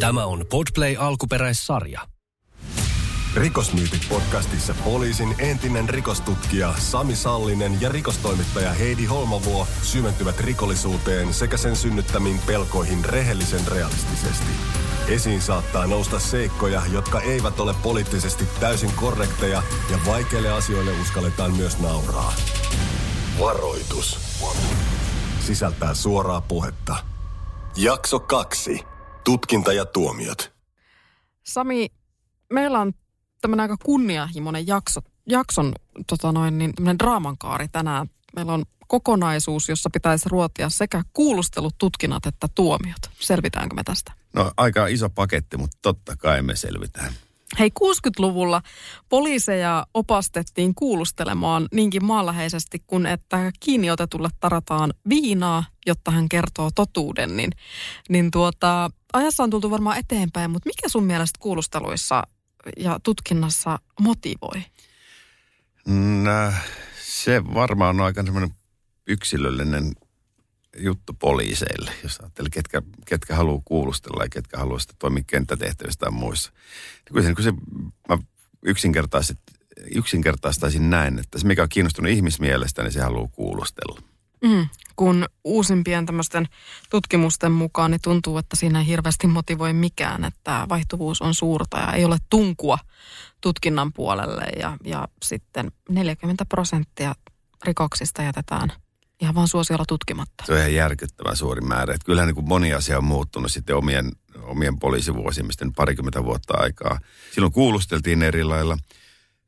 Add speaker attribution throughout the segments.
Speaker 1: Tämä on Podplay alkuperäissarja.
Speaker 2: Rikosmyytit podcastissa poliisin entinen rikostutkija Sami Sallinen ja rikostoimittaja Heidi Holmavuo syventyvät rikollisuuteen sekä sen synnyttämiin pelkoihin rehellisen realistisesti. Esiin saattaa nousta seikkoja, jotka eivät ole poliittisesti täysin korrekteja ja vaikeille asioille uskalletaan myös nauraa. Varoitus. Sisältää suoraa puhetta. Jakso kaksi. Tutkinta ja tuomiot.
Speaker 3: Sami, meillä on tämmöinen aika kunnianhimoinen jakso, jakson tota noin, niin, draamankaari tänään. Meillä on kokonaisuus, jossa pitäisi ruotia sekä kuulustelut, tutkinnat että tuomiot. Selvitäänkö me tästä?
Speaker 4: No aika iso paketti, mutta totta kai me selvitään.
Speaker 3: Hei, 60-luvulla poliiseja opastettiin kuulustelemaan niinkin maanläheisesti kuin että kiinni otetulle tarataan viinaa, jotta hän kertoo totuuden. Niin, niin tuota, ajassa on tultu varmaan eteenpäin, mutta mikä sun mielestä kuulusteluissa ja tutkinnassa motivoi?
Speaker 4: No, se varmaan on aika semmoinen yksilöllinen juttu poliiseille, jos ajattelee, ketkä, ketkä haluaa kuulustella ja ketkä haluaa sitä toimia kenttätehtävistä tai muissa. Niin se, kun se mä yksinkertaistaisin näin, että se mikä on kiinnostunut ihmismielestä, niin se haluaa kuulustella.
Speaker 3: Mm, kun uusimpien tämmöisten tutkimusten mukaan niin tuntuu, että siinä ei hirveästi motivoi mikään, että vaihtuvuus on suurta ja ei ole tunkua tutkinnan puolelle ja, ja sitten 40 prosenttia rikoksista jätetään ihan vaan suosiolla tutkimatta.
Speaker 4: Se on ihan järkyttävän suuri määrä. Että kyllähän niin kuin moni asia on muuttunut sitten omien, omien poliisivuosien, parikymmentä vuotta aikaa. Silloin kuulusteltiin eri lailla.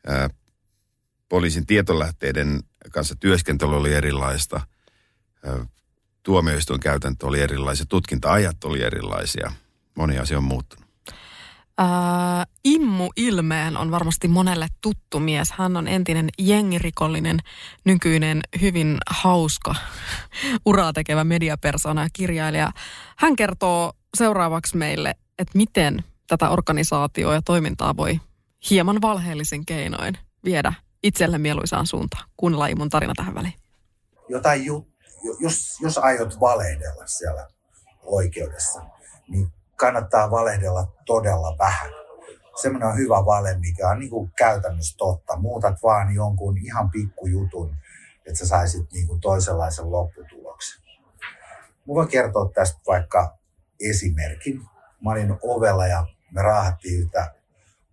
Speaker 4: Ää, poliisin tietolähteiden kanssa työskentely oli erilaista – tuomioistuin käytäntö oli erilaisia, tutkinta-ajat oli erilaisia. Moni asia on muuttunut.
Speaker 3: Ää, Immu Ilmeen on varmasti monelle tuttu mies. Hän on entinen jengirikollinen, nykyinen hyvin hauska, uraa tekevä mediapersona ja kirjailija. Hän kertoo seuraavaksi meille, että miten tätä organisaatioa ja toimintaa voi hieman valheellisin keinoin viedä itselle mieluisaan suuntaan. Kuunnellaan Immun tarina tähän väliin.
Speaker 5: Jotain juttuja jos, jos aiot valehdella siellä oikeudessa, niin kannattaa valehdella todella vähän. Semmoinen on hyvä vale, mikä on niin kuin käytännössä totta. Muutat vaan jonkun ihan pikkujutun, että sä saisit niin kuin toisenlaisen lopputuloksen. Mä voin kertoa tästä vaikka esimerkin. Mä olin ovella ja me raahattiin yhtä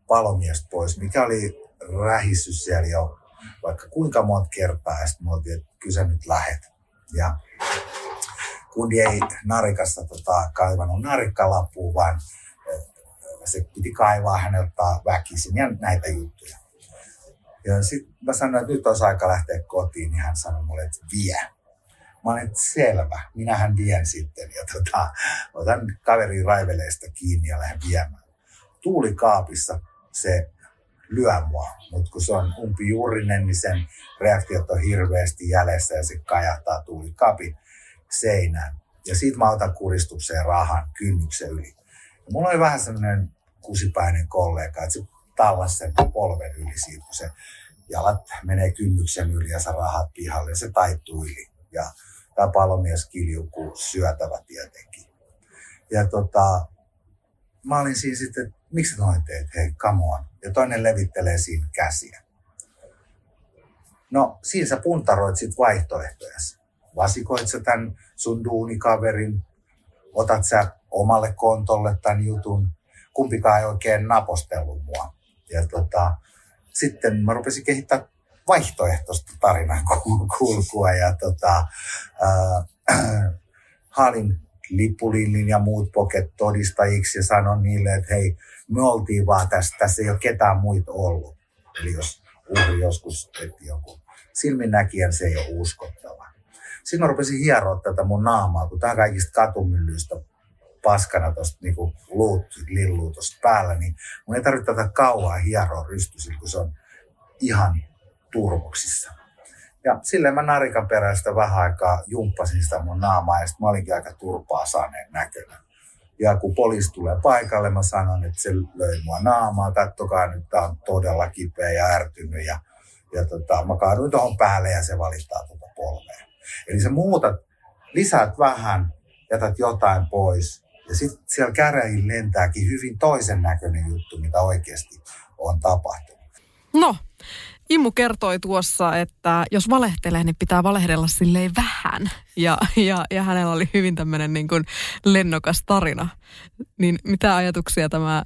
Speaker 5: palomiestä pois, mikä oli rähissy siellä jo vaikka kuinka monta kertaa. Ja sitten me oltiin, että kyllä nyt lähet. Ja kundi ei narikasta tota, kaivannut narikkalapua, vaan se piti kaivaa häneltä väkisin ja näitä juttuja. Ja sitten mä sanoin, että nyt olisi aika lähteä kotiin, niin hän sanoi mulle, että vie. Mä olin, että selvä, minähän vien sitten. Ja tota, otan kaverin raiveleista kiinni ja lähden viemään. Tuulikaapissa se lyö mua. Mutta kun se on umpijuurinen, niin sen reaktiot on hirveästi jäljessä ja se kajahtaa tuulikapin seinään. Ja siitä mä otan kuristukseen rahan kynnyksen yli. Ja mulla oli vähän semmoinen kusipäinen kollega, että se tallas sen polven yli siitä, kun se jalat menee kynnyksen yli ja sä rahat pihalle ja se taittuu yli. Ja tämä palomies kiljuu syötävä tietenkin. Ja tota, mä olin siinä sitten, että miksi noin teet, hei, come on. Ja toinen levittelee siinä käsiä. No, siinä sä puntaroit sit vaihtoehtoja. Vasikoit sä tämän sun duunikaverin, otat sä omalle kontolle tämän jutun, kumpikaan ei oikein napostellut mua. Ja tota, sitten mä rupesin kehittämään vaihtoehtoista tarinan kulkua ja tota, äh, haalin Lippulillin ja muut poket todistajiksi ja sanon niille, että hei, me oltiin vaan tässä, tässä ei ole ketään muita ollut. Eli jos uhri joskus jonkun silminnäkijän, se ei ole uskottava. Sitten mä rupesin hieroa tätä mun naamaa, kun tää kaikista katumyllyistä paskana tuosta niinku luut lilluu tuosta päällä, niin mun ei tarvitse tätä kauaa hieroa rystysillä, kun se on ihan turvoksissa. Ja silleen mä narikan perästä vähän aikaa jumppasin sitä mun naamaa ja sitten mä olinkin aika turpaa saaneen näköinen. Ja kun poliisi tulee paikalle, mä sanon, että se löi mua naamaa, kattokaa nyt, tää on todella kipeä ja ärtynyt. Ja, ja tota, mä kaaduin tuohon päälle ja se valittaa tuota polvea. Eli sä muutat, lisäät vähän, jätät jotain pois Ja sitten siellä käräjillä lentääkin hyvin toisen näköinen juttu, mitä oikeasti on tapahtunut.
Speaker 3: No, Immu kertoi tuossa, että jos valehtelee, niin pitää valehdella silleen vähän. Ja, ja, ja hänellä oli hyvin tämmöinen niin kuin lennokas tarina. Niin mitä ajatuksia tämä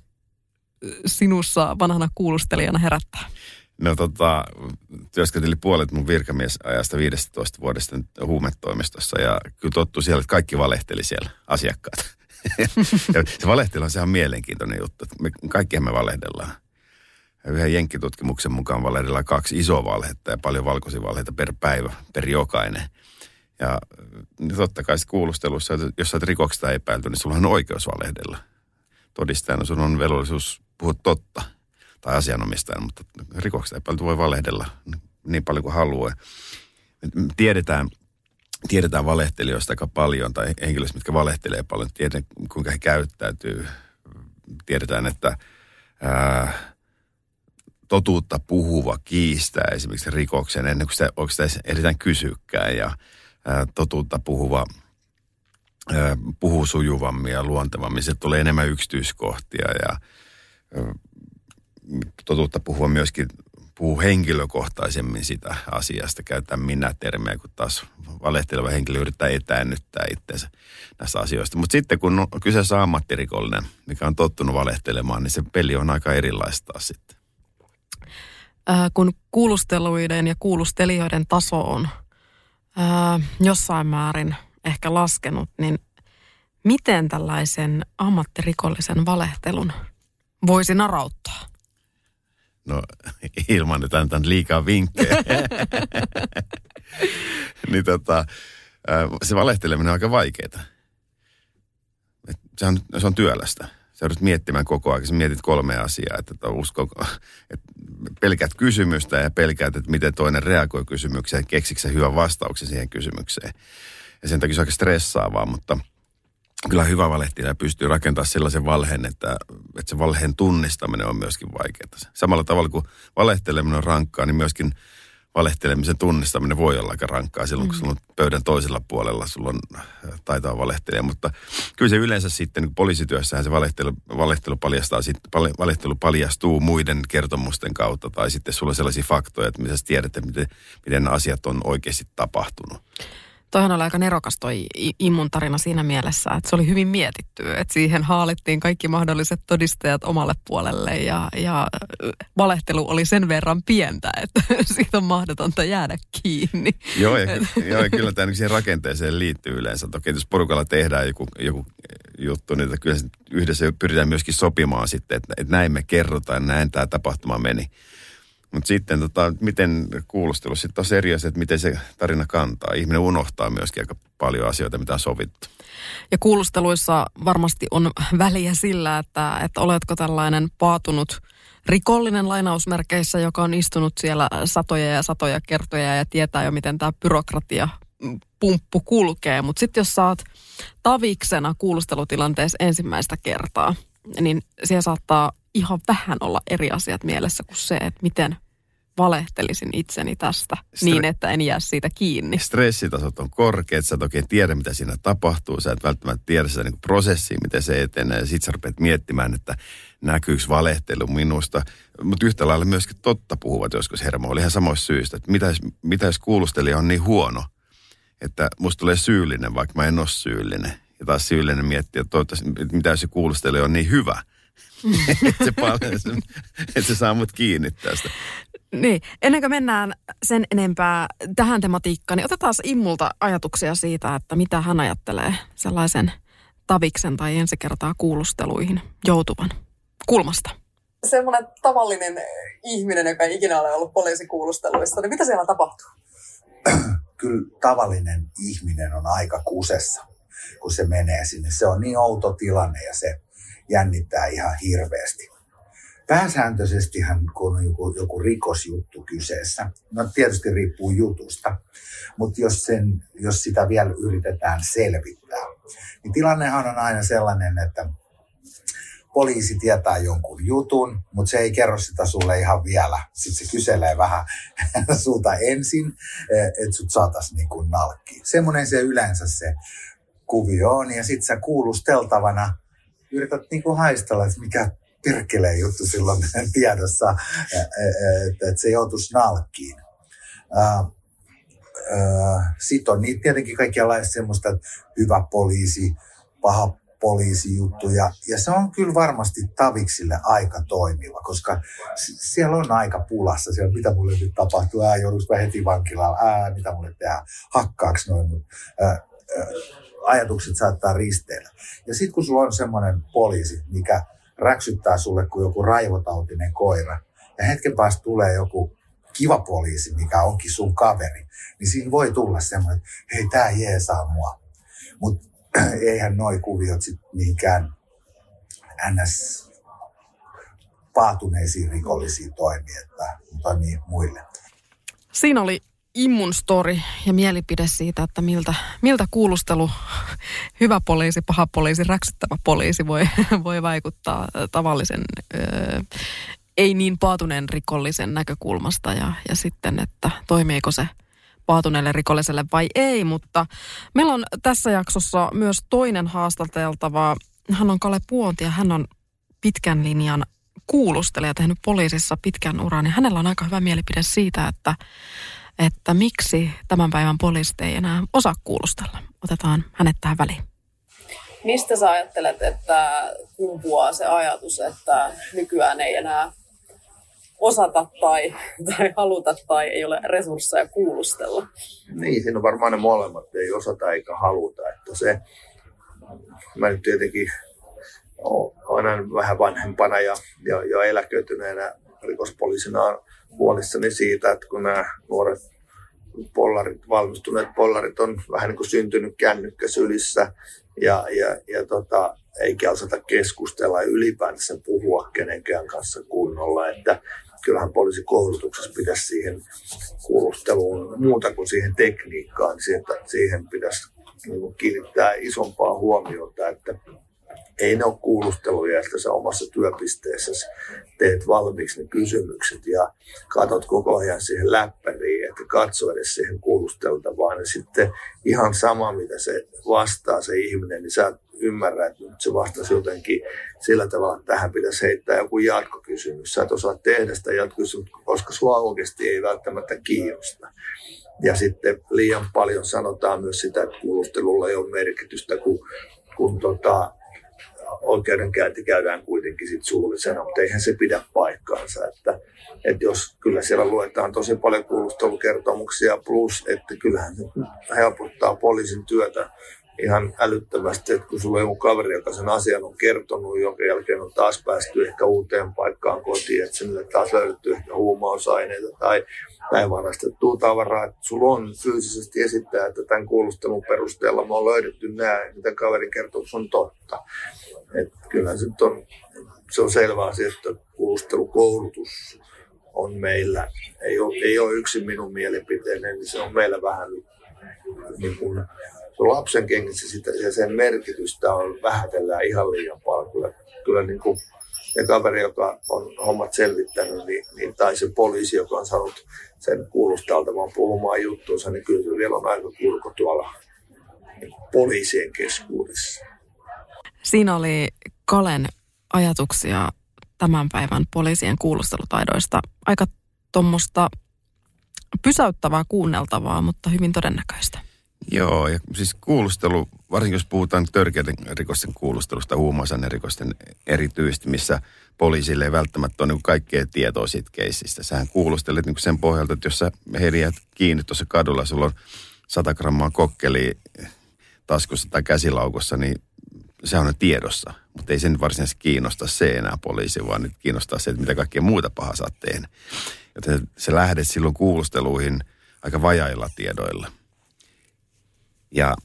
Speaker 3: sinussa vanhana kuulustelijana herättää?
Speaker 4: No tota, työskentelin puolet mun virkamiesajasta 15 vuodesta huumetoimistossa ja kyllä tottu siellä, että kaikki valehteli siellä asiakkaat. ja se valehtelu on sehän mielenkiintoinen juttu. Me, kaikkihan me valehdellaan. Yhden jenkkitutkimuksen mukaan valehdellaan kaksi isoa valhetta ja paljon valkoisia valheita per päivä, per jokainen. Ja niin totta kai kuulustelussa, jos sä oot rikoksesta epäilty, niin sulla on oikeus valehdella. Todistajana sun on velvollisuus puhua totta tai asianomistajan, mutta rikoksesta epäilty voi valehdella niin paljon kuin haluaa. Tiedetään, tiedetään valehtelijoista aika paljon tai henkilöistä, mitkä valehtelee paljon. Tiedetään, kuinka he käyttäytyy. Tiedetään, että ää, totuutta puhuva kiistää esimerkiksi rikoksen ennen kuin sitä, onko sitä ehditään kysykkään. Ja ää, totuutta puhuva puhuu sujuvammin ja luontevammin. Se tulee enemmän yksityiskohtia ja totuutta puhua myöskin puhuu henkilökohtaisemmin sitä asiasta, käyttää minä-termejä, kun taas valehteleva henkilö yrittää etäännyttää itseensä näistä asioista. Mutta sitten kun on kyseessä ammattirikollinen, mikä on tottunut valehtelemaan, niin se peli on aika erilaista sitten.
Speaker 3: Äh, kun kuulusteluiden ja kuulustelijoiden taso on äh, jossain määrin ehkä laskenut, niin miten tällaisen ammattirikollisen valehtelun voisi narauttaa?
Speaker 4: No ilman, että antan liikaa vinkkejä. niin tota, se valehteleminen on aika vaikeaa. Se on, se on työlästä. Sä joudut miettimään koko ajan. Sä mietit kolme asiaa. Että, että, usko, että pelkät kysymystä ja pelkäät, että miten toinen reagoi kysymykseen. Keksikö hyvän vastauksen siihen kysymykseen. Ja sen takia se on aika stressaavaa, mutta – kyllä hyvä valehtelija pystyy rakentamaan sellaisen valheen, että, että se valheen tunnistaminen on myöskin vaikeaa. Samalla tavalla kuin valehteleminen on rankkaa, niin myöskin valehtelemisen tunnistaminen voi olla aika rankkaa silloin, kun mm. sulla on pöydän toisella puolella, sulla on äh, taitaa valehtelija. Mutta kyllä se yleensä sitten, niin poliisityössähän se valehtelu, valehtelu, paljastaa, valehtelu paljastuu muiden kertomusten kautta, tai sitten sulla on sellaisia faktoja, että mitä sä tiedät, että miten, miten asiat on oikeasti tapahtunut.
Speaker 3: Toihan oli aika nerokas toi Immun tarina siinä mielessä, että se oli hyvin mietitty. Että siihen haalittiin kaikki mahdolliset todistajat omalle puolelle ja, ja valehtelu oli sen verran pientä, että siitä on mahdotonta jäädä kiinni.
Speaker 4: Joo, ja, joo, ja kyllä tämä siihen rakenteeseen liittyy yleensä. Toki jos porukalla tehdään joku, joku juttu, niin kyllä yhdessä pyritään myöskin sopimaan sitten, että, että näin me kerrotaan, näin tämä tapahtuma meni. Mutta sitten tota, miten kuulustelu sitten on eri että miten se tarina kantaa. Ihminen unohtaa myöskin aika paljon asioita, mitä on sovittu.
Speaker 3: Ja kuulusteluissa varmasti on väliä sillä, että, että oletko tällainen paatunut rikollinen lainausmerkeissä, joka on istunut siellä satoja ja satoja kertoja ja tietää jo, miten tämä byrokratia pumppu kulkee. Mutta sitten jos saat taviksena kuulustelutilanteessa ensimmäistä kertaa, niin siellä saattaa ihan vähän olla eri asiat mielessä kuin se, että miten valehtelisin itseni tästä Stre- niin, että en jää siitä kiinni.
Speaker 4: Stressitasot on korkeat, sä et oikein tiedä, mitä siinä tapahtuu. Sä et välttämättä tiedä sitä niin prosessia, miten se etenee. Ja sit sä rupeat miettimään, että näkyykö valehtelu minusta. Mutta yhtä lailla myöskin totta puhuvat joskus hermo. Oli ihan samoista syistä, että mitä jos, mitä jos kuulustelija on niin huono, että musta tulee syyllinen, vaikka mä en ole syyllinen. Ja taas syyllinen miettii, että, että mitä jos se kuulustelija on niin hyvä, että, se paljon, että se saa mut kiinni tästä.
Speaker 3: Niin, ennen kuin mennään sen enempää tähän tematiikkaan, niin otetaan Immulta ajatuksia siitä, että mitä hän ajattelee sellaisen taviksen tai ensi kertaa kuulusteluihin joutuvan kulmasta.
Speaker 6: Semmoinen tavallinen ihminen, joka ei ikinä ole ollut poliisikuulusteluissa, niin mitä siellä tapahtuu?
Speaker 5: Kyllä tavallinen ihminen on aika kusessa, kun se menee sinne. Se on niin outo tilanne ja se jännittää ihan hirveästi pääsääntöisestihän kun on joku, joku rikosjuttu kyseessä, no tietysti riippuu jutusta, mutta jos, sen, jos sitä vielä yritetään selvittää, niin tilannehan on aina sellainen, että poliisi tietää jonkun jutun, mutta se ei kerro sitä sulle ihan vielä. Sitten se kyselee vähän sulta ensin, että sut saataisiin niin kuin nalkkiin. Semmoinen se yleensä se kuvio on. Ja sitten sä kuulusteltavana yrität niinku haistella, että mikä perkeleen juttu silloin tiedossa, että, se joutuisi nalkkiin. Sitten on niitä tietenkin kaikenlaista semmoista, että hyvä poliisi, paha poliisijuttuja. Ja se on kyllä varmasti Taviksille aika toimiva, koska siellä on aika pulassa. Siellä, mitä mulle nyt tapahtuu, ää, joudunko mä heti vankilaan, ää, mitä mulle tehdään, hakkaaks noin, ää, ää, ajatukset saattaa risteillä. Ja sitten kun sulla on semmoinen poliisi, mikä räksyttää sulle kuin joku raivotautinen koira, ja hetken päästä tulee joku kiva poliisi, mikä onkin sun kaveri, niin siinä voi tulla semmoinen, että hei, tää jeesaa mua. Mutta eihän noi kuviot sitten mihinkään ns paatuneisiin rikollisiin toimi, että toimii muille.
Speaker 3: Siinä oli immun story ja mielipide siitä, että miltä, miltä kuulustelu hyvä poliisi, paha poliisi, räksyttävä poliisi voi, voi vaikuttaa tavallisen ei niin paatuneen rikollisen näkökulmasta ja, ja sitten, että toimiiko se paatuneelle rikolliselle vai ei, mutta meillä on tässä jaksossa myös toinen haastateltava. Hän on Kale Puonti ja hän on pitkän linjan kuulustelija, tehnyt poliisissa pitkän uran ja hänellä on aika hyvä mielipide siitä, että, että miksi tämän päivän poliisit ei enää osaa kuulustella. Otetaan hänet tähän väliin.
Speaker 6: Mistä sä ajattelet, että kumpuaa se ajatus, että nykyään ei enää osata tai, tai haluta tai ei ole resursseja kuulustella.
Speaker 7: Niin, siinä on varmaan ne molemmat, ei osata eikä haluta. Että se, mä nyt tietenkin olen vähän vanhempana ja, ja, ja eläköityneenä rikospoliisina huolissani siitä, että kun nämä nuoret pollarit, valmistuneet pollarit on vähän niin kuin syntynyt kännykkäsylissä ja, ja, ja tota, eikä osata keskustella ja ylipäätänsä puhua kenenkään kanssa kunnolla. Että kyllähän poliisikoulutuksessa pitäisi siihen kuulusteluun muuta kuin siihen tekniikkaan, siihen, siihen pitäisi niin kiinnittää isompaa huomiota, että ei ne ole kuulusteluja, että sä omassa työpisteessäsi teet valmiiksi ne kysymykset ja katot koko ajan siihen läppäriin, että katso edes siihen kuulusteltavaan. Ja sitten ihan sama, mitä se vastaa se ihminen, niin sä ymmärrä, että nyt se vastasi jotenkin sillä tavalla, että tähän pitäisi heittää joku jatkokysymys. Sä et osaa tehdä sitä jatkokysymystä, koska sua oikeasti ei välttämättä kiinnosta. Ja sitten liian paljon sanotaan myös sitä, että kuulustelulla ei ole merkitystä, kun, kun tota, oikeudenkäynti käydään kuitenkin sit suullisena, mutta eihän se pidä paikkaansa. Että, että jos kyllä siellä luetaan tosi paljon kuulustelukertomuksia, plus että kyllähän se helpottaa poliisin työtä ihan älyttömästi, että kun sulla on joku kaveri, joka sen asian on kertonut, jonka jälkeen on taas päästy ehkä uuteen paikkaan kotiin, että sinne taas löydetty ehkä huumausaineita tai päinvarastettua tavaraa, että sulla on fyysisesti esittää, että tämän kuulustelun perusteella me on löydetty nämä, mitä kaverin kertomus on totta. Että kyllähän se on, se on selvä asia, että kuulustelukoulutus on meillä, ei ole, ei ole yksin minun mielipiteeni, niin se on meillä vähän niin kuin lapsen kengissä sitä, ja sen merkitystä on vähätellään ihan liian paljon. Kyllä, kyllä niin kuin se kaveri, joka on hommat selvittänyt, niin, niin, tai se poliisi, joka on saanut sen kuulustaltamaan puhumaan juttuunsa, niin kyllä se vielä on aika kurko tuolla niin poliisien keskuudessa.
Speaker 3: Siinä oli Kalen ajatuksia tämän päivän poliisien kuulustelutaidoista. Aika tuommoista pysäyttävää kuunneltavaa, mutta hyvin todennäköistä.
Speaker 4: Joo, ja siis kuulustelu, varsinkin jos puhutaan törkeiden rikosten kuulustelusta, rikosten erityisesti, missä poliisille ei välttämättä ole niin kaikkea tietoa siitä keisistä. Sähän kuulustelet niin sen pohjalta, että jos sä heidät kiinni tuossa kadulla, sulla on 100 grammaa kokkeli taskussa tai käsilaukossa, niin se on tiedossa. Mutta ei sen varsinaisesti kiinnosta se enää poliisi, vaan nyt kiinnostaa se, että mitä kaikkea muuta pahaa saat tehdä. Joten se lähdet silloin kuulusteluihin aika vajailla tiedoilla – ja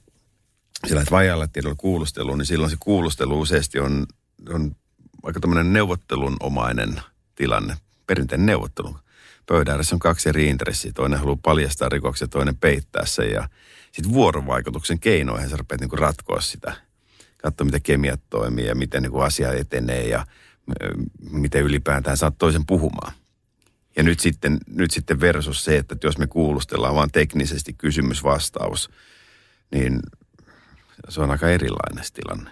Speaker 4: sillä, että vajalla tiedolla kuulustelu, niin silloin se kuulustelu useasti on, on aika tämmöinen neuvottelunomainen tilanne, perinteinen neuvottelu. Pöydän ääressä on kaksi eri intressiä. Toinen haluaa paljastaa rikoksen, toinen peittää sen. Ja sitten vuorovaikutuksen keinoihin sä rupeat niin ratkoa sitä. Katsoa, miten kemiat toimii ja miten niin asia etenee ja miten ylipäätään saat toisen puhumaan. Ja nyt sitten, nyt sitten versus se, että jos me kuulustellaan vaan teknisesti kysymys-vastaus – se on aika erilainen tilanne.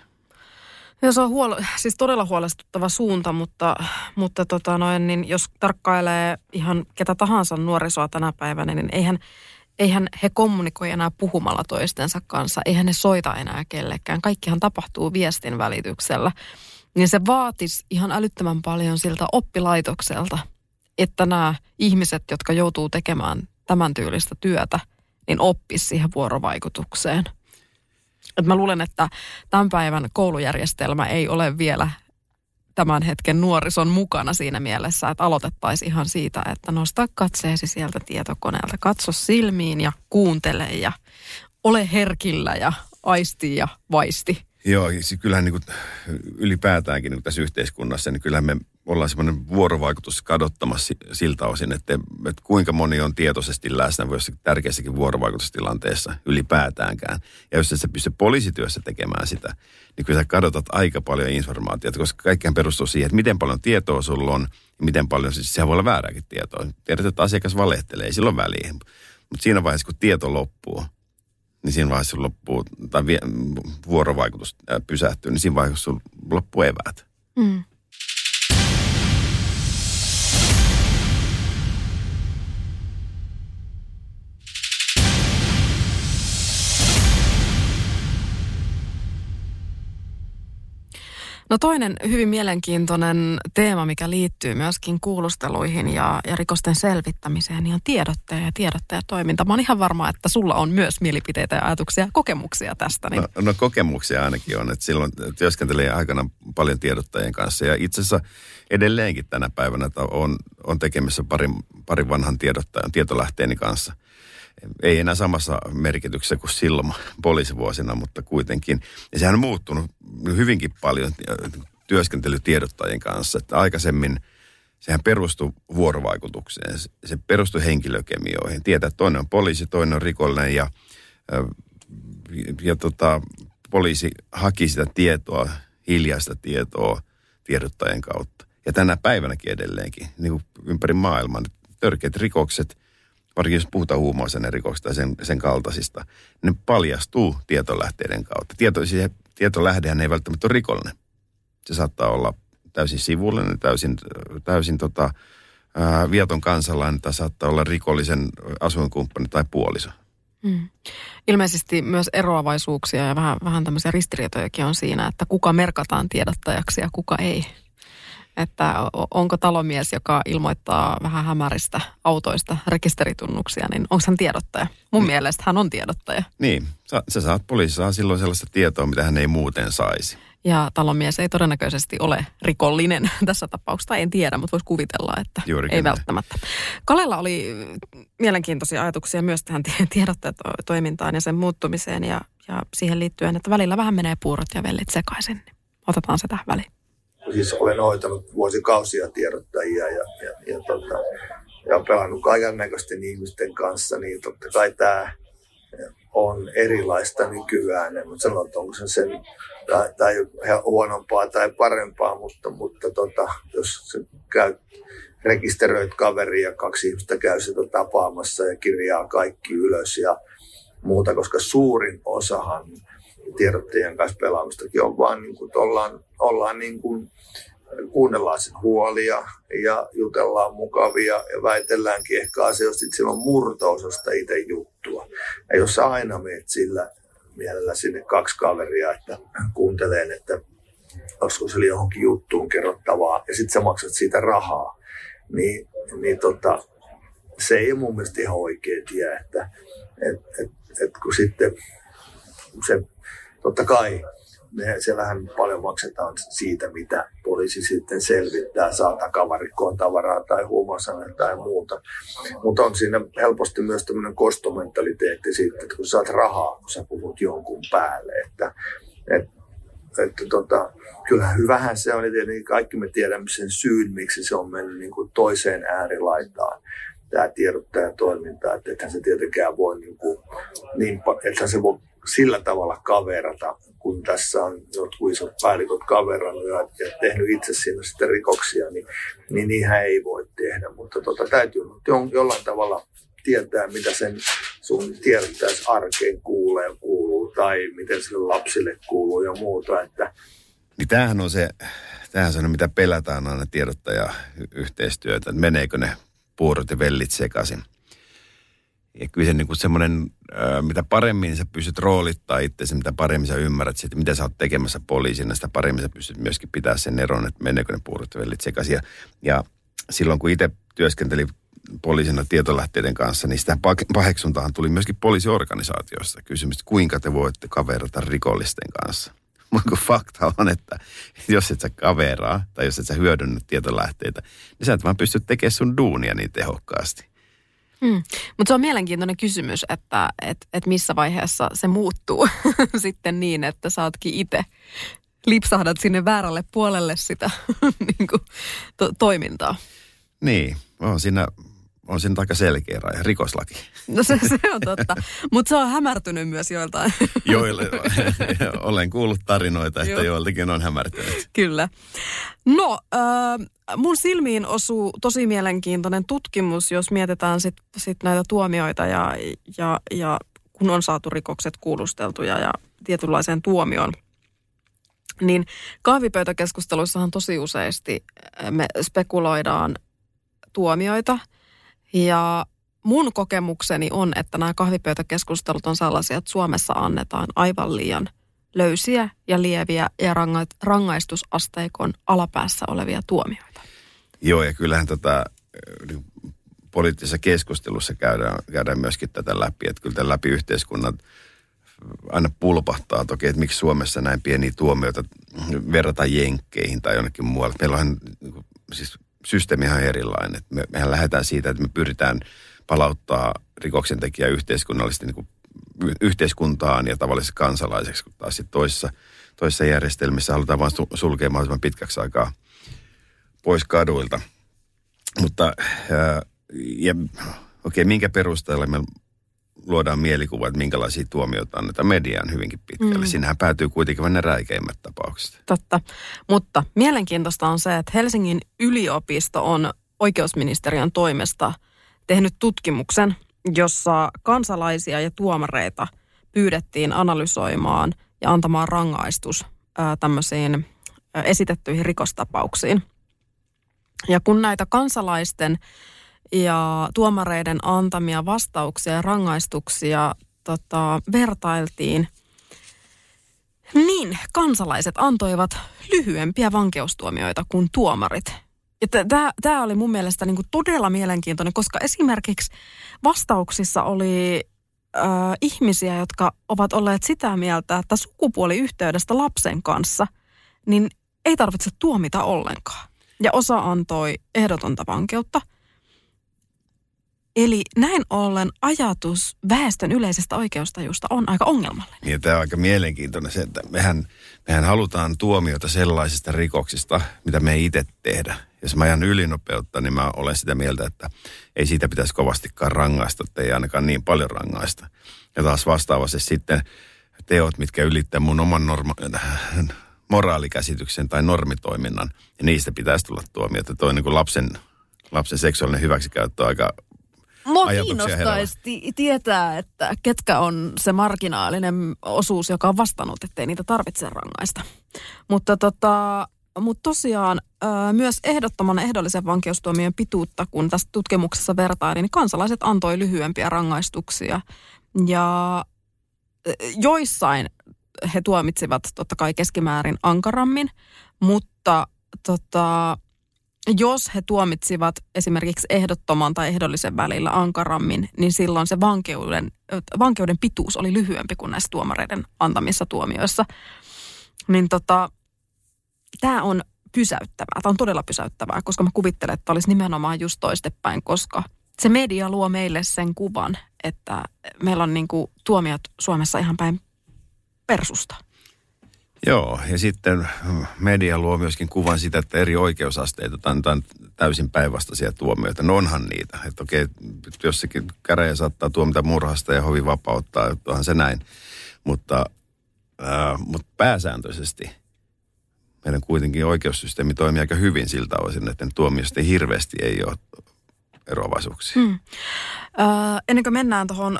Speaker 3: Ja se on huol- siis todella huolestuttava suunta, mutta, mutta tota noin, niin jos tarkkailee ihan ketä tahansa nuorisoa tänä päivänä, niin eihän, eihän he kommunikoi enää puhumalla toistensa kanssa, eihän ne soita enää kellekään. Kaikkihan tapahtuu viestin välityksellä. Niin se vaatisi ihan älyttömän paljon siltä oppilaitokselta, että nämä ihmiset, jotka joutuu tekemään tämän tyylistä työtä, niin oppisi siihen vuorovaikutukseen. Et mä luulen, että tämän päivän koulujärjestelmä ei ole vielä tämän hetken nuorison mukana siinä mielessä, että aloitettaisiin ihan siitä, että nosta katseesi sieltä tietokoneelta, katso silmiin ja kuuntele ja ole herkillä ja aisti ja vaisti.
Speaker 4: Joo, siis kyllähän niin kuin ylipäätäänkin niin kuin tässä yhteiskunnassa, niin kyllähän me ollaan semmoinen vuorovaikutus kadottamassa siltä osin, että, että kuinka moni on tietoisesti läsnä jossakin tärkeässäkin vuorovaikutustilanteessa ylipäätäänkään. Ja jos et sä pysty poliisityössä tekemään sitä, niin kyllä sä kadotat aika paljon informaatiota, koska kaikkihan perustuu siihen, että miten paljon tietoa sulla on ja miten paljon, siis sehän voi olla väärääkin tietoa. Tiedät, että asiakas valehtelee, ei silloin väliä. Mutta siinä vaiheessa, kun tieto loppuu, niin siinä vaiheessa loppuu, tai vuorovaikutus pysähtyy, niin siinä vaiheessa loppuu eväät. Mm.
Speaker 3: No toinen hyvin mielenkiintoinen teema, mikä liittyy myöskin kuulusteluihin ja, ja rikosten selvittämiseen, niin on tiedottaja ja tiedottajatoiminta. Mä oon ihan varma, että sulla on myös mielipiteitä ja ajatuksia ja kokemuksia tästä. Niin...
Speaker 4: No, no kokemuksia ainakin on, että silloin työskentelin aikana paljon tiedottajien kanssa ja itse asiassa edelleenkin tänä päivänä on, on tekemissä parin, parin vanhan tiedottajan tietolähteeni kanssa – ei enää samassa merkityksessä kuin silloin poliisivuosina, mutta kuitenkin. Ja sehän on muuttunut hyvinkin paljon työskentelytiedottajien kanssa, että aikaisemmin sehän perustui vuorovaikutukseen, se perustui henkilökemioihin. Tietää, että toinen on poliisi, toinen on rikollinen ja, ja, ja tota, poliisi haki sitä tietoa, hiljaista tietoa tiedottajien kautta. Ja tänä päivänäkin edelleenkin, niin kuin ympäri maailman, törkeät rikokset – varsinkin jos puhutaan rikoksista ja sen, sen kaltaisista, ne paljastuu tietolähteiden kautta. Tieto, siis tietolähdehän ei välttämättä ole rikollinen. Se saattaa olla täysin sivullinen, täysin, täysin tota, ää, vieton kansalainen tai saattaa olla rikollisen asuinkumppani tai puoliso. Hmm.
Speaker 3: Ilmeisesti myös eroavaisuuksia ja vähän, vähän tämmöisiä ristiriitojakin on siinä, että kuka merkataan tiedottajaksi ja kuka ei että onko talomies, joka ilmoittaa vähän hämäristä autoista rekisteritunnuksia, niin onko hän tiedottaja? Mun mm. mielestä hän on tiedottaja.
Speaker 4: Niin, sä, sä saat, poliisi saa silloin sellaista tietoa, mitä hän ei muuten saisi.
Speaker 3: Ja talonmies ei todennäköisesti ole rikollinen tässä tapauksessa, en tiedä, mutta voisi kuvitella, että Juurikin ei näin. välttämättä. Kalella oli mielenkiintoisia ajatuksia myös tähän tiedottajatoimintaan ja sen muuttumiseen ja, ja siihen liittyen, että välillä vähän menee puurot ja vellit sekaisin. Otetaan se tähän väliin
Speaker 7: siis olen hoitanut vuosikausia tiedottajia ja, ja, ja, tota, ja pelannut kaiken näköisten ihmisten kanssa, niin totta kai tämä on erilaista nykyään. mutta sanon, että onko se sen tai, tai huonompaa tai parempaa, mutta, mutta tota, jos se käy, rekisteröit kaveria ja kaksi ihmistä käy sitä tapaamassa ja kirjaa kaikki ylös ja muuta, koska suurin osahan tiedottajien kanssa pelaamistakin on vaan niin kuin, ollaan, ollaan niin kuin, kuunnellaan sen huolia ja jutellaan mukavia ja väitelläänkin ehkä asioista, että sillä on murto-osasta itse juttua. Ja jos sä aina meet sillä mielellä sinne kaksi kaveria, että kuuntelen, että olisiko se johonkin juttuun kerrottavaa ja sitten sä maksat siitä rahaa, niin, niin tota, se ei mun mielestä ihan oikea tie, että et, et, et kun sitten se totta kai me, siellähän paljon maksetaan siitä, mitä poliisi sitten selvittää, saa takavarikkoon tavaraa tai huumausaine tai muuta. Mutta on siinä helposti myös tämmöinen kostomentaliteetti siitä, että kun saat rahaa, kun sä puhut jonkun päälle, että, että että tota, kyllähän hyvähän se on, ja tietenkin kaikki me tiedämme sen syyn, miksi se on mennyt niin kuin toiseen äärilaitaan tämä tiedottajan toiminta, että ethän se tietenkään voi niin, kuin, niin että se voi sillä tavalla kaverata, kun tässä on jotkut isot päälliköt kaverannut ja, ja tehnyt itse siinä sitten rikoksia, niin, niin niinhän ei voi tehdä. Mutta tota, täytyy jo, jollain tavalla tietää, mitä sen sun tiedottaisi arkeen kuulee kuuluu tai miten sille lapsille kuuluu ja muuta. Että
Speaker 4: Niin tämähän on se, tämähän on se, mitä pelätään aina tiedottaja yhteistyötä, että meneekö ne puurot ja vellit sekaisin. Ja kyllä se niin kuin semmoinen, mitä paremmin sä pystyt roolittaa itse, mitä paremmin sä ymmärrät siitä, mitä sä oot tekemässä poliisina, sitä paremmin sä pystyt myöskin pitää sen eron, että meneekö ne puurot vellit sekaisin. Ja, ja silloin kun itse työskentelin poliisina tietolähteiden kanssa, niin sitä paheksuntahan tuli myöskin poliisiorganisaatiosta kysymys, että kuinka te voitte kaverata rikollisten kanssa. Mutta kun fakta on, että jos et sä kaveraa tai jos et sä hyödynnä tietolähteitä, niin sä et vaan pysty tekemään sun duunia niin tehokkaasti.
Speaker 3: Mm. Mutta se on mielenkiintoinen kysymys, että et, et missä vaiheessa se muuttuu sitten niin, että sä ootkin itse lipsahdat sinne väärälle puolelle sitä niin kuin, to- toimintaa.
Speaker 4: Niin, on siinä, on siinä aika selkeä raja, rikoslaki.
Speaker 3: No se, se on totta, mutta se on hämärtynyt myös joiltain.
Speaker 4: Joille, olen kuullut tarinoita, että
Speaker 3: Joo.
Speaker 4: joiltakin on hämärtynyt.
Speaker 3: Kyllä. No, äh, mun silmiin osuu tosi mielenkiintoinen tutkimus, jos mietitään sit, sit näitä tuomioita ja, ja, ja kun on saatu rikokset kuulusteltuja ja tietynlaiseen tuomioon. Niin kahvipöytäkeskusteluissahan tosi useasti äh, me spekuloidaan tuomioita ja mun kokemukseni on, että nämä kahvipöytäkeskustelut on sellaisia, että Suomessa annetaan aivan liian löysiä ja lieviä ja ranga- rangaistusasteikon alapäässä olevia tuomioita.
Speaker 4: Joo, ja kyllähän tota, niin poliittisessa keskustelussa käydään, käydään myöskin tätä läpi, että kyllä tämän läpi yhteiskunnan aina pulpahtaa toki, että miksi Suomessa näin pieniä tuomioita verrataan jenkkeihin tai jonnekin muualle. Meillä on niin siis systeemi ihan erilainen. Me, mehän lähdetään siitä, että me pyritään palauttaa rikoksentekijä yhteiskunnallisesti niin kuin yhteiskuntaan ja tavallisessa kansalaiseksi, kun taas sitten toisessa, toisessa järjestelmissä halutaan vain su- sulkea mahdollisimman pitkäksi aikaa pois kaduilta. Mutta ja, okei, minkä perusteella me luodaan mielikuva, että minkälaisia tuomioita annetaan mediaan hyvinkin pitkälle. Mm. Siinähän päätyy kuitenkin vain ne räikeimmät tapaukset.
Speaker 3: Totta. Mutta mielenkiintoista on se, että Helsingin yliopisto on oikeusministeriön toimesta tehnyt tutkimuksen, jossa kansalaisia ja tuomareita pyydettiin analysoimaan ja antamaan rangaistus ää, tämmöisiin ää, esitettyihin rikostapauksiin. Ja kun näitä kansalaisten ja tuomareiden antamia vastauksia ja rangaistuksia tota, vertailtiin, niin kansalaiset antoivat lyhyempiä vankeustuomioita kuin tuomarit. Tämä oli mun mielestä niinku todella mielenkiintoinen, koska esimerkiksi vastauksissa oli äh, ihmisiä, jotka ovat olleet sitä mieltä, että sukupuoliyhteydestä lapsen kanssa, niin ei tarvitse tuomita ollenkaan. Ja osa antoi ehdotonta vankeutta. Eli näin ollen ajatus väestön yleisestä oikeustajusta on aika ongelmallinen.
Speaker 4: Niin tämä on aika mielenkiintoinen se, että mehän, mehän halutaan tuomiota sellaisista rikoksista, mitä me ei itse tehdä. Jos mä ajan ylinopeutta, niin mä olen sitä mieltä, että ei siitä pitäisi kovastikaan rangaista, että ei ainakaan niin paljon rangaista. Ja taas vastaavasti sitten teot, mitkä ylittää mun oman norma- moraalikäsityksen tai normitoiminnan, ja niistä pitäisi tulla tuomiota. Toi niin kuin lapsen, lapsen seksuaalinen hyväksikäyttö on aika
Speaker 3: Mua kiinnostaisi ti- tietää, että ketkä on se marginaalinen osuus, joka on vastannut, ettei niitä tarvitse rangaista. Mutta tota, mut tosiaan myös ehdottoman ehdollisen vankeustuomion pituutta, kun tässä tutkimuksessa vertailin, niin kansalaiset antoi lyhyempiä rangaistuksia. Ja joissain he tuomitsivat totta kai keskimäärin ankarammin, mutta tota, jos he tuomitsivat esimerkiksi ehdottoman tai ehdollisen välillä ankarammin, niin silloin se vankeuden, vankeuden pituus oli lyhyempi kuin näissä tuomareiden antamissa tuomioissa. Niin tota, tämä on pysäyttävää. Tämä on todella pysäyttävää, koska mä kuvittelen, että olisi nimenomaan just toistepäin, koska se media luo meille sen kuvan, että meillä on niinku tuomiot Suomessa ihan päin persusta.
Speaker 4: Joo, ja sitten media luo myöskin kuvan sitä, että eri oikeusasteita antaa täysin päinvastaisia tuomioita. No onhan niitä. Että okei, jossakin käräjä saattaa tuomita murhasta ja hovi vapauttaa, onhan se näin. Mutta, ää, mutta pääsääntöisesti meidän kuitenkin oikeussysteemi toimii aika hyvin siltä osin, että tuomiosta hirveästi ei ole eroavaisuuksia.
Speaker 3: Hmm. Äh, ennen kuin mennään tuohon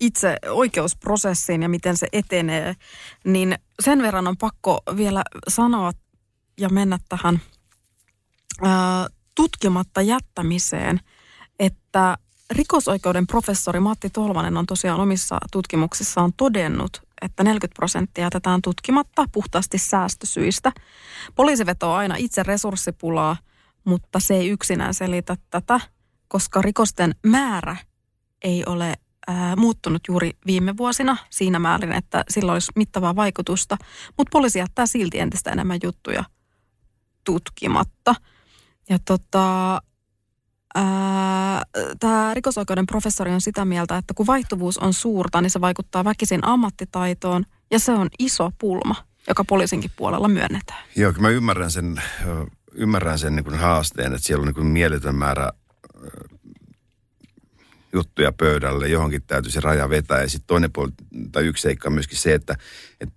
Speaker 3: itse oikeusprosessiin ja miten se etenee, niin sen verran on pakko vielä sanoa ja mennä tähän äh, tutkimatta jättämiseen, että rikosoikeuden professori Matti Tolvanen on tosiaan omissa tutkimuksissaan todennut, että 40 prosenttia jätetään tutkimatta puhtaasti säästösyistä. Poliisi vetoo aina itse resurssipulaa, mutta se ei yksinään selitä tätä, koska rikosten määrä ei ole ää, muuttunut juuri viime vuosina siinä määrin, että sillä olisi mittavaa vaikutusta, mutta poliisi jättää silti entistä enemmän juttuja tutkimatta. Ja tota, tämä rikosoikeuden professori on sitä mieltä, että kun vaihtuvuus on suurta, niin se vaikuttaa väkisin ammattitaitoon ja se on iso pulma, joka poliisinkin puolella myönnetään.
Speaker 4: Joo, mä ymmärrän sen, ymmärrän sen niin haasteen, että siellä on niin mieletön määrä juttuja pöydälle, johonkin täytyy se raja vetää. Ja sitten toinen puoli, tai yksi seikka on myöskin se, että, että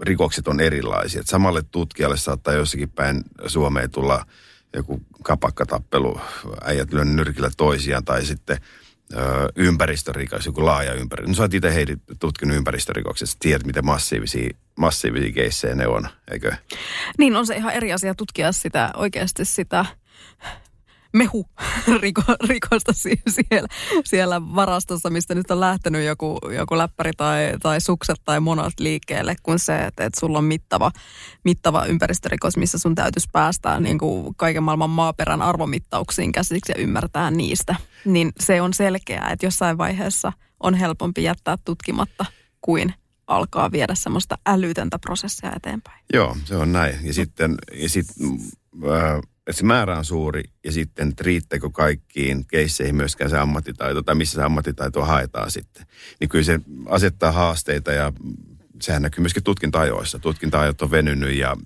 Speaker 4: rikokset on erilaisia. Et samalle tutkijalle saattaa jossakin päin Suomeen tulla joku kapakkatappelu, äijät lyön nyrkillä toisiaan tai sitten ö, ympäristörikos, joku laaja ympäristö. No sä oot itse heidit tutkinut ympäristörikoksesta, tiedät miten massiivisia, massiivisia keissejä ne on, eikö?
Speaker 3: Niin, on se ihan eri asia tutkia sitä oikeasti sitä mehu riko, rikosta siellä, siellä varastossa, mistä nyt on lähtenyt joku, joku läppäri tai, tai sukset tai monot liikkeelle, kuin se, että, että sulla on mittava, mittava ympäristörikos, missä sun täytyisi päästä niin kuin kaiken maailman maaperän arvomittauksiin käsiksi ja ymmärtää niistä. Niin se on selkeää, että jossain vaiheessa on helpompi jättää tutkimatta kuin alkaa viedä semmoista älytöntä prosessia eteenpäin.
Speaker 4: Joo, se on näin. Ja sitten, ja sitten äh, että se määrä on suuri ja sitten, että riittääkö kaikkiin keisseihin myöskään se ammattitaito tai missä se ammattitaito haetaan sitten. Niin kyllä se asettaa haasteita ja sehän näkyy myöskin tutkinta-ajoissa. Tutkinta-ajot on venynyt ja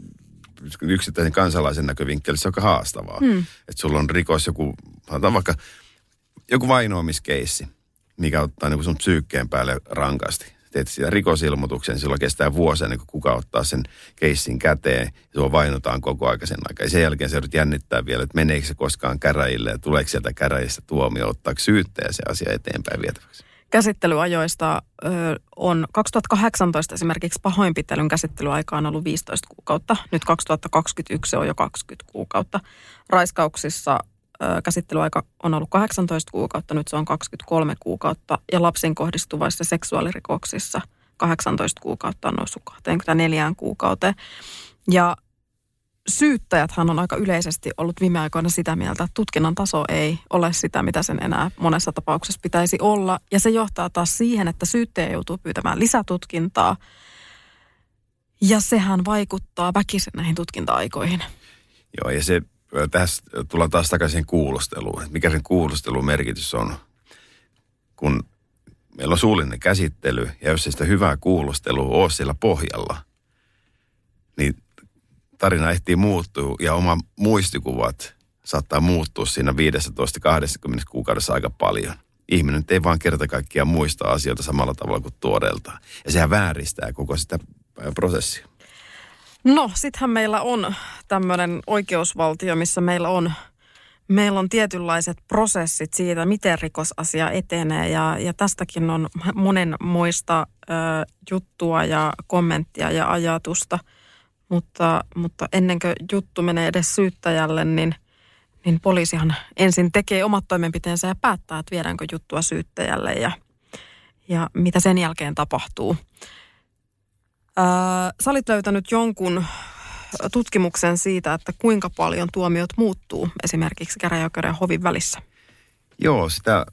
Speaker 4: yksittäisen kansalaisen näkövinkkelissä on aika haastavaa. Hmm. Että sulla on rikos joku, vaikka joku vainoamiskeissi, mikä ottaa niin sun psyykkeen päälle rankasti teet sitä rikosilmoituksen, niin silloin kestää vuosia niin kuka ottaa sen keissin käteen. Sua vainotaan koko ajan sen aikaa. Ja sen jälkeen se jännittää vielä, että meneekö se koskaan käräjille ja tuleeko sieltä käräjistä tuomio, ottaako syyttäjä se asia eteenpäin vietäväksi.
Speaker 3: Käsittelyajoista ö, on 2018 esimerkiksi pahoinpitelyn käsittelyaika on ollut 15 kuukautta. Nyt 2021 se on jo 20 kuukautta. Raiskauksissa käsittelyaika on ollut 18 kuukautta, nyt se on 23 kuukautta. Ja lapsiin kohdistuvissa seksuaalirikoksissa 18 kuukautta on noussut 24 kuukauteen. Ja syyttäjäthän on aika yleisesti ollut viime aikoina sitä mieltä, että tutkinnan taso ei ole sitä, mitä sen enää monessa tapauksessa pitäisi olla. Ja se johtaa taas siihen, että syyttäjä joutuu pyytämään lisätutkintaa. Ja sehän vaikuttaa väkisin näihin tutkinta-aikoihin.
Speaker 4: Joo, ja se tässä tullaan taas takaisin kuulusteluun. Mikä sen kuulustelun merkitys on, kun meillä on suullinen käsittely, ja jos ei sitä hyvää kuulustelua ole siellä pohjalla, niin tarina ehtii muuttua, ja oma muistikuvat saattaa muuttua siinä 15-20 kuukaudessa aika paljon. Ihminen ei vaan kerta kaikkiaan muista asioita samalla tavalla kuin tuoreeltaan. Ja sehän vääristää koko sitä prosessia.
Speaker 3: No, sittenhän meillä on tämmöinen oikeusvaltio, missä meillä on, meillä on tietynlaiset prosessit siitä, miten rikosasia etenee. Ja, ja tästäkin on monenmoista ö, juttua ja kommenttia ja ajatusta. Mutta, mutta ennen kuin juttu menee edes syyttäjälle, niin, niin poliisihan ensin tekee omat toimenpiteensä ja päättää, että viedäänkö juttua syyttäjälle ja, ja mitä sen jälkeen tapahtuu. Ää, sä olit löytänyt jonkun tutkimuksen siitä, että kuinka paljon tuomiot muuttuu esimerkiksi käräjäoikeuden ja hovin välissä.
Speaker 4: Joo, sitä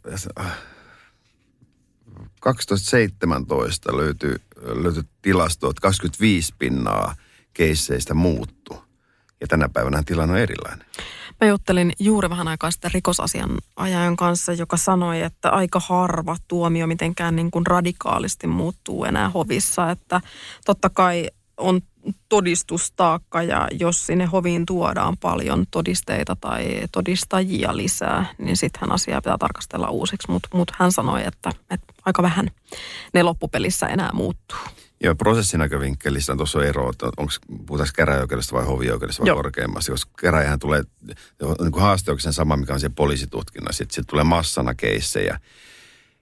Speaker 4: 2017 löytyi, löytyi tilasto, että 25 pinnaa keisseistä muuttuu. Ja tänä päivänä tilanne on erilainen.
Speaker 3: Mä juttelin juuri vähän aikaa sitten rikosasianajajan kanssa, joka sanoi, että aika harva tuomio mitenkään niin kuin radikaalisti muuttuu enää hovissa. Että totta kai on todistustaakka ja jos sinne hoviin tuodaan paljon todisteita tai todistajia lisää, niin sittenhän asiaa pitää tarkastella uusiksi. Mutta mut hän sanoi, että, että aika vähän ne loppupelissä enää muuttuu.
Speaker 4: Joo, prosessin näkövinkkelistä tuossa on ero, että onko, puhutaanko käräjäoikeudesta vai hovioikeudesta vai Joo. korkeimmasta, koska käräjähän tulee, niin kuin haaste onko sen sama, mikä on siellä poliisitutkinnassa, sitten tulee massana keissejä,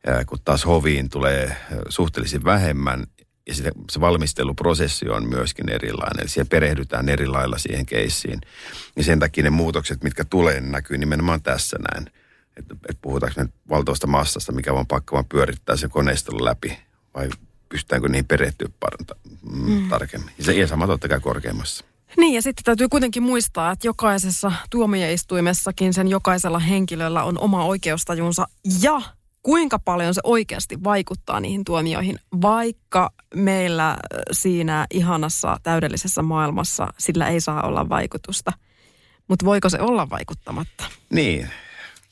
Speaker 4: Ja kun taas hoviin tulee suhteellisen vähemmän ja sitä, se valmisteluprosessi on myöskin erilainen. Eli siellä perehdytään eri lailla siihen keissiin. Ja sen takia ne muutokset, mitkä tulee, näkyy nimenomaan tässä näin. Että et puhutaanko me valtavasta massasta, mikä vaan pakko vaan pyörittää sen koneistelun läpi. Vai pystytäänkö niihin perehtyä paranta, mm, mm. tarkemmin. Ja se ja sama totta kai korkeammassa.
Speaker 3: Niin ja sitten täytyy kuitenkin muistaa, että jokaisessa tuomioistuimessakin sen jokaisella henkilöllä on oma oikeustajunsa ja kuinka paljon se oikeasti vaikuttaa niihin tuomioihin, vaikka meillä siinä ihanassa täydellisessä maailmassa sillä ei saa olla vaikutusta. Mutta voiko se olla vaikuttamatta?
Speaker 4: Niin,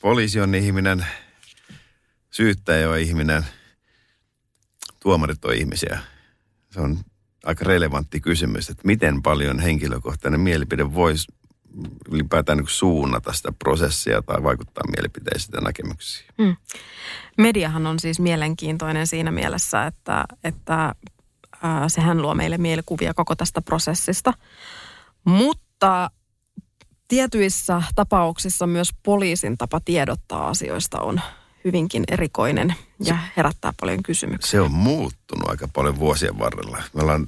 Speaker 4: poliisi on ihminen, syyttäjä on ihminen, tuomarit on ihmisiä. Se on aika relevantti kysymys, että miten paljon henkilökohtainen mielipide voisi ylipäätään niin suunnata sitä prosessia tai vaikuttaa mielipiteisiin ja näkemyksiin. Hmm.
Speaker 3: Mediahan on siis mielenkiintoinen siinä mielessä, että, että ää, sehän luo meille mielikuvia koko tästä prosessista. Mutta tietyissä tapauksissa myös poliisin tapa tiedottaa asioista on hyvinkin erikoinen ja herättää paljon kysymyksiä.
Speaker 4: Se on muuttunut aika paljon vuosien varrella. Me ollaan,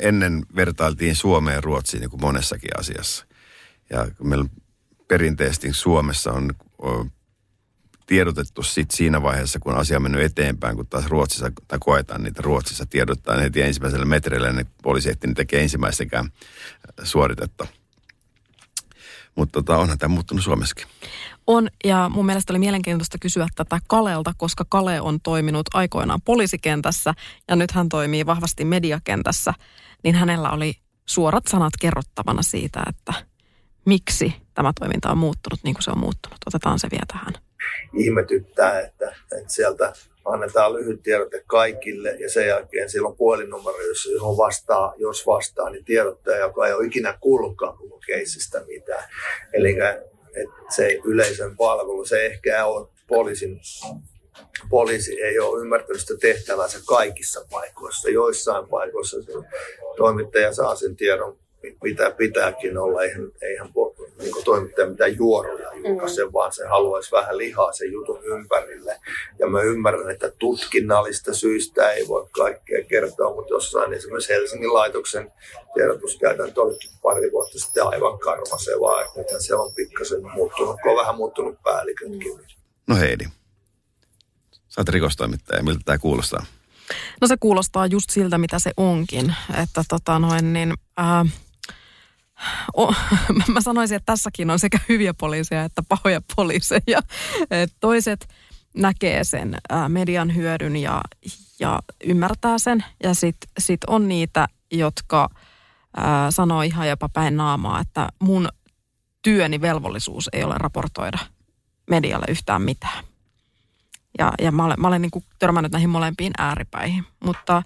Speaker 4: ennen vertailtiin Suomeen ja Ruotsiin niin kuin monessakin asiassa. Ja meillä perinteisesti Suomessa on tiedotettu sit siinä vaiheessa, kun asia on mennyt eteenpäin, kun taas Ruotsissa, tai koetaan niitä Ruotsissa tiedottaa heti ensimmäisellä metrillä, niin poliisi niin tekee ensimmäistäkään suoritetta. Mutta tota, onhan tämä muuttunut Suomessakin.
Speaker 3: On, ja mun mielestä oli mielenkiintoista kysyä tätä Kalelta, koska Kale on toiminut aikoinaan poliisikentässä ja nyt hän toimii vahvasti mediakentässä, niin hänellä oli suorat sanat kerrottavana siitä, että miksi tämä toiminta on muuttunut niin kuin se on muuttunut. Otetaan se vielä tähän.
Speaker 7: Ihmetyttää, että, että sieltä annetaan lyhyt tiedote kaikille ja sen jälkeen siellä on puhelinnumero, johon vastaa, jos vastaa, niin tiedottaja, joka ei ole ikinä kuullutkaan koko keissistä mitään. Eli se yleisön palvelu, se ehkä on poliisin poliisi ei ole ymmärtänyt sitä tehtävänsä kaikissa paikoissa. Joissain paikoissa se toimittaja saa sen tiedon mitä pitääkin olla. Eihän, eihän niin toimittaja mitään juoroja julkaise, mm. vaan se haluaisi vähän lihaa sen jutun ympärille. Ja mä ymmärrän, että tutkinnallista syistä ei voi kaikkea kertoa, mutta jossain esimerkiksi Helsingin laitoksen tiedotuskäytäntö oli pari vuotta sitten aivan karmasevaa. Että nythän siellä on pikkasen muuttunut, kun on vähän muuttunut päällikötkin. Mm.
Speaker 4: No Heidi, sä oot rikostoimittaja. Miltä tämä kuulostaa?
Speaker 3: No se kuulostaa just siltä, mitä se onkin. Että tota noin, niin, ää, o, mä sanoisin, että tässäkin on sekä hyviä poliiseja että pahoja poliiseja. Et toiset näkee sen median hyödyn ja, ja ymmärtää sen. Ja sitten sit on niitä, jotka ää, sanoo ihan jopa päin naamaa, että mun työni velvollisuus ei ole raportoida medialle yhtään mitään. Ja, ja mä olen, mä olen niin kuin törmännyt näihin molempiin ääripäihin. Mutta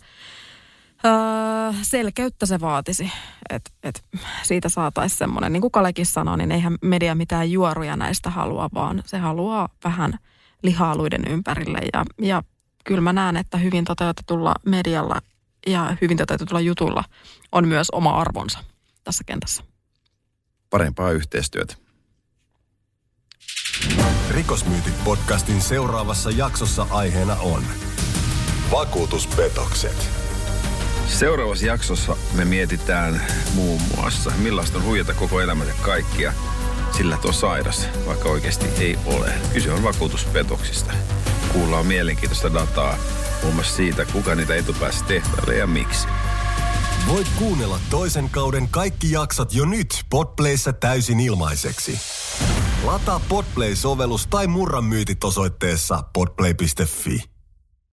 Speaker 3: öö, selkeyttä se vaatisi, että et siitä saataisiin semmoinen, niin kuin Kalekin sanoi, niin eihän media mitään juoruja näistä halua, vaan se haluaa vähän lihaaluiden ympärille. Ja, ja kyllä mä näen, että hyvin toteutetulla medialla ja hyvin toteutetulla jutulla on myös oma arvonsa tässä kentässä.
Speaker 4: Parempaa yhteistyötä.
Speaker 2: Rikosmyytit podcastin seuraavassa jaksossa aiheena on vakuutuspetokset.
Speaker 4: Seuraavassa jaksossa me mietitään muun muassa, millaista on huijata koko elämänsä kaikkia, sillä tuo sairas, vaikka oikeasti ei ole. Kyse on vakuutuspetoksista. Kuullaan mielenkiintoista dataa muun muassa siitä, kuka niitä etupäässä tehtailee ja miksi.
Speaker 2: Voit kuunnella toisen kauden kaikki jaksot jo nyt Podplayssä täysin ilmaiseksi. Lataa Podplay-sovellus tai murran myytit osoitteessa podplay.fi.